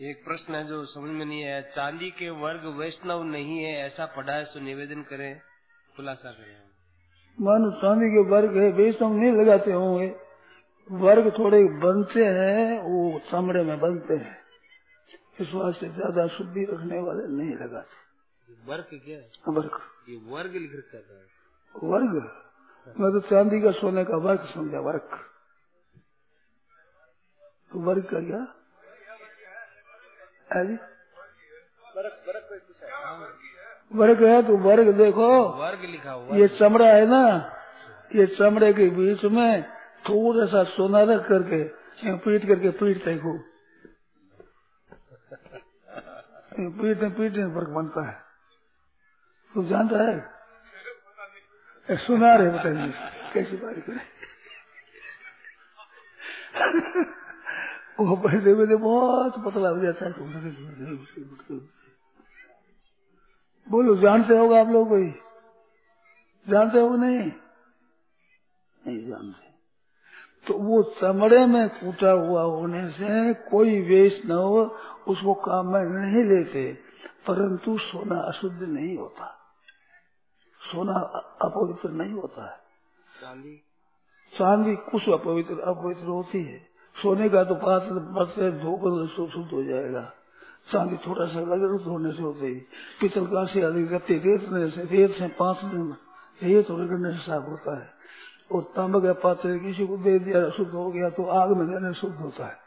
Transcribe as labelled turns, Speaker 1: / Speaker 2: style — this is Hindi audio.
Speaker 1: एक प्रश्न है जो समझ में नहीं आया। चांदी के वर्ग वैष्णव नहीं है ऐसा पढ़ा है तो निवेदन करें खुलासा करें।
Speaker 2: मानो चांदी के वर्ग है वैष्णव नहीं लगाते होंगे। वर्ग थोड़े बनते हैं वो चमड़े में बनते हैं। इस वास्ते ज़्यादा शुद्धि रखने वाले नहीं लगाते।
Speaker 1: वर्ग क्या है?
Speaker 2: वर्ग।
Speaker 1: ये वर्ग लिख रखा था।
Speaker 2: वर्ग? मैं तो चांदी का सोने का वर्ग समझा वर्ग। तो वर्ग का क्या? है जी वर्ग है? तो वर्ग देखो।
Speaker 1: वर्ग लिखा हुआ
Speaker 2: ये चमड़ा है ना ये चमड़े के बीच में थोड़ा सा सोना रख करके पीट करके पीटते हैं खूब। ये पीटने पीटने वर्ग बनता है। तू जानता है? सुना रहे बताइए कैसी बात करे? वो बैठे बैठे बहुत पतला हो जाता है बोलो जानते होगा आप लोग कोई? जानते हो नहीं? नहीं जानते तो वो चमड़े में कूटा हुआ होने से कोई वेश न हो उसको काम में नहीं लेते परंतु सोना अशुद्ध नहीं होता। सोना अपवित्र नहीं होता है।
Speaker 1: चांदी?
Speaker 2: चांदी कुछ अपवित्र अपवित्र होती है। सोने का तो पास पास से धोकर शुद्ध हो जाएगा। चांदी थोड़ा सा लगे धोने से होते ही पिछल का से अधिक रहती रेत से रेत से पाँच दिन, रेत और रगड़ने से साफ़ होता है। और तांबा का पात्र किसी को दे दिया, शुद्ध हो गया तो आग में देने शुद्ध होता है।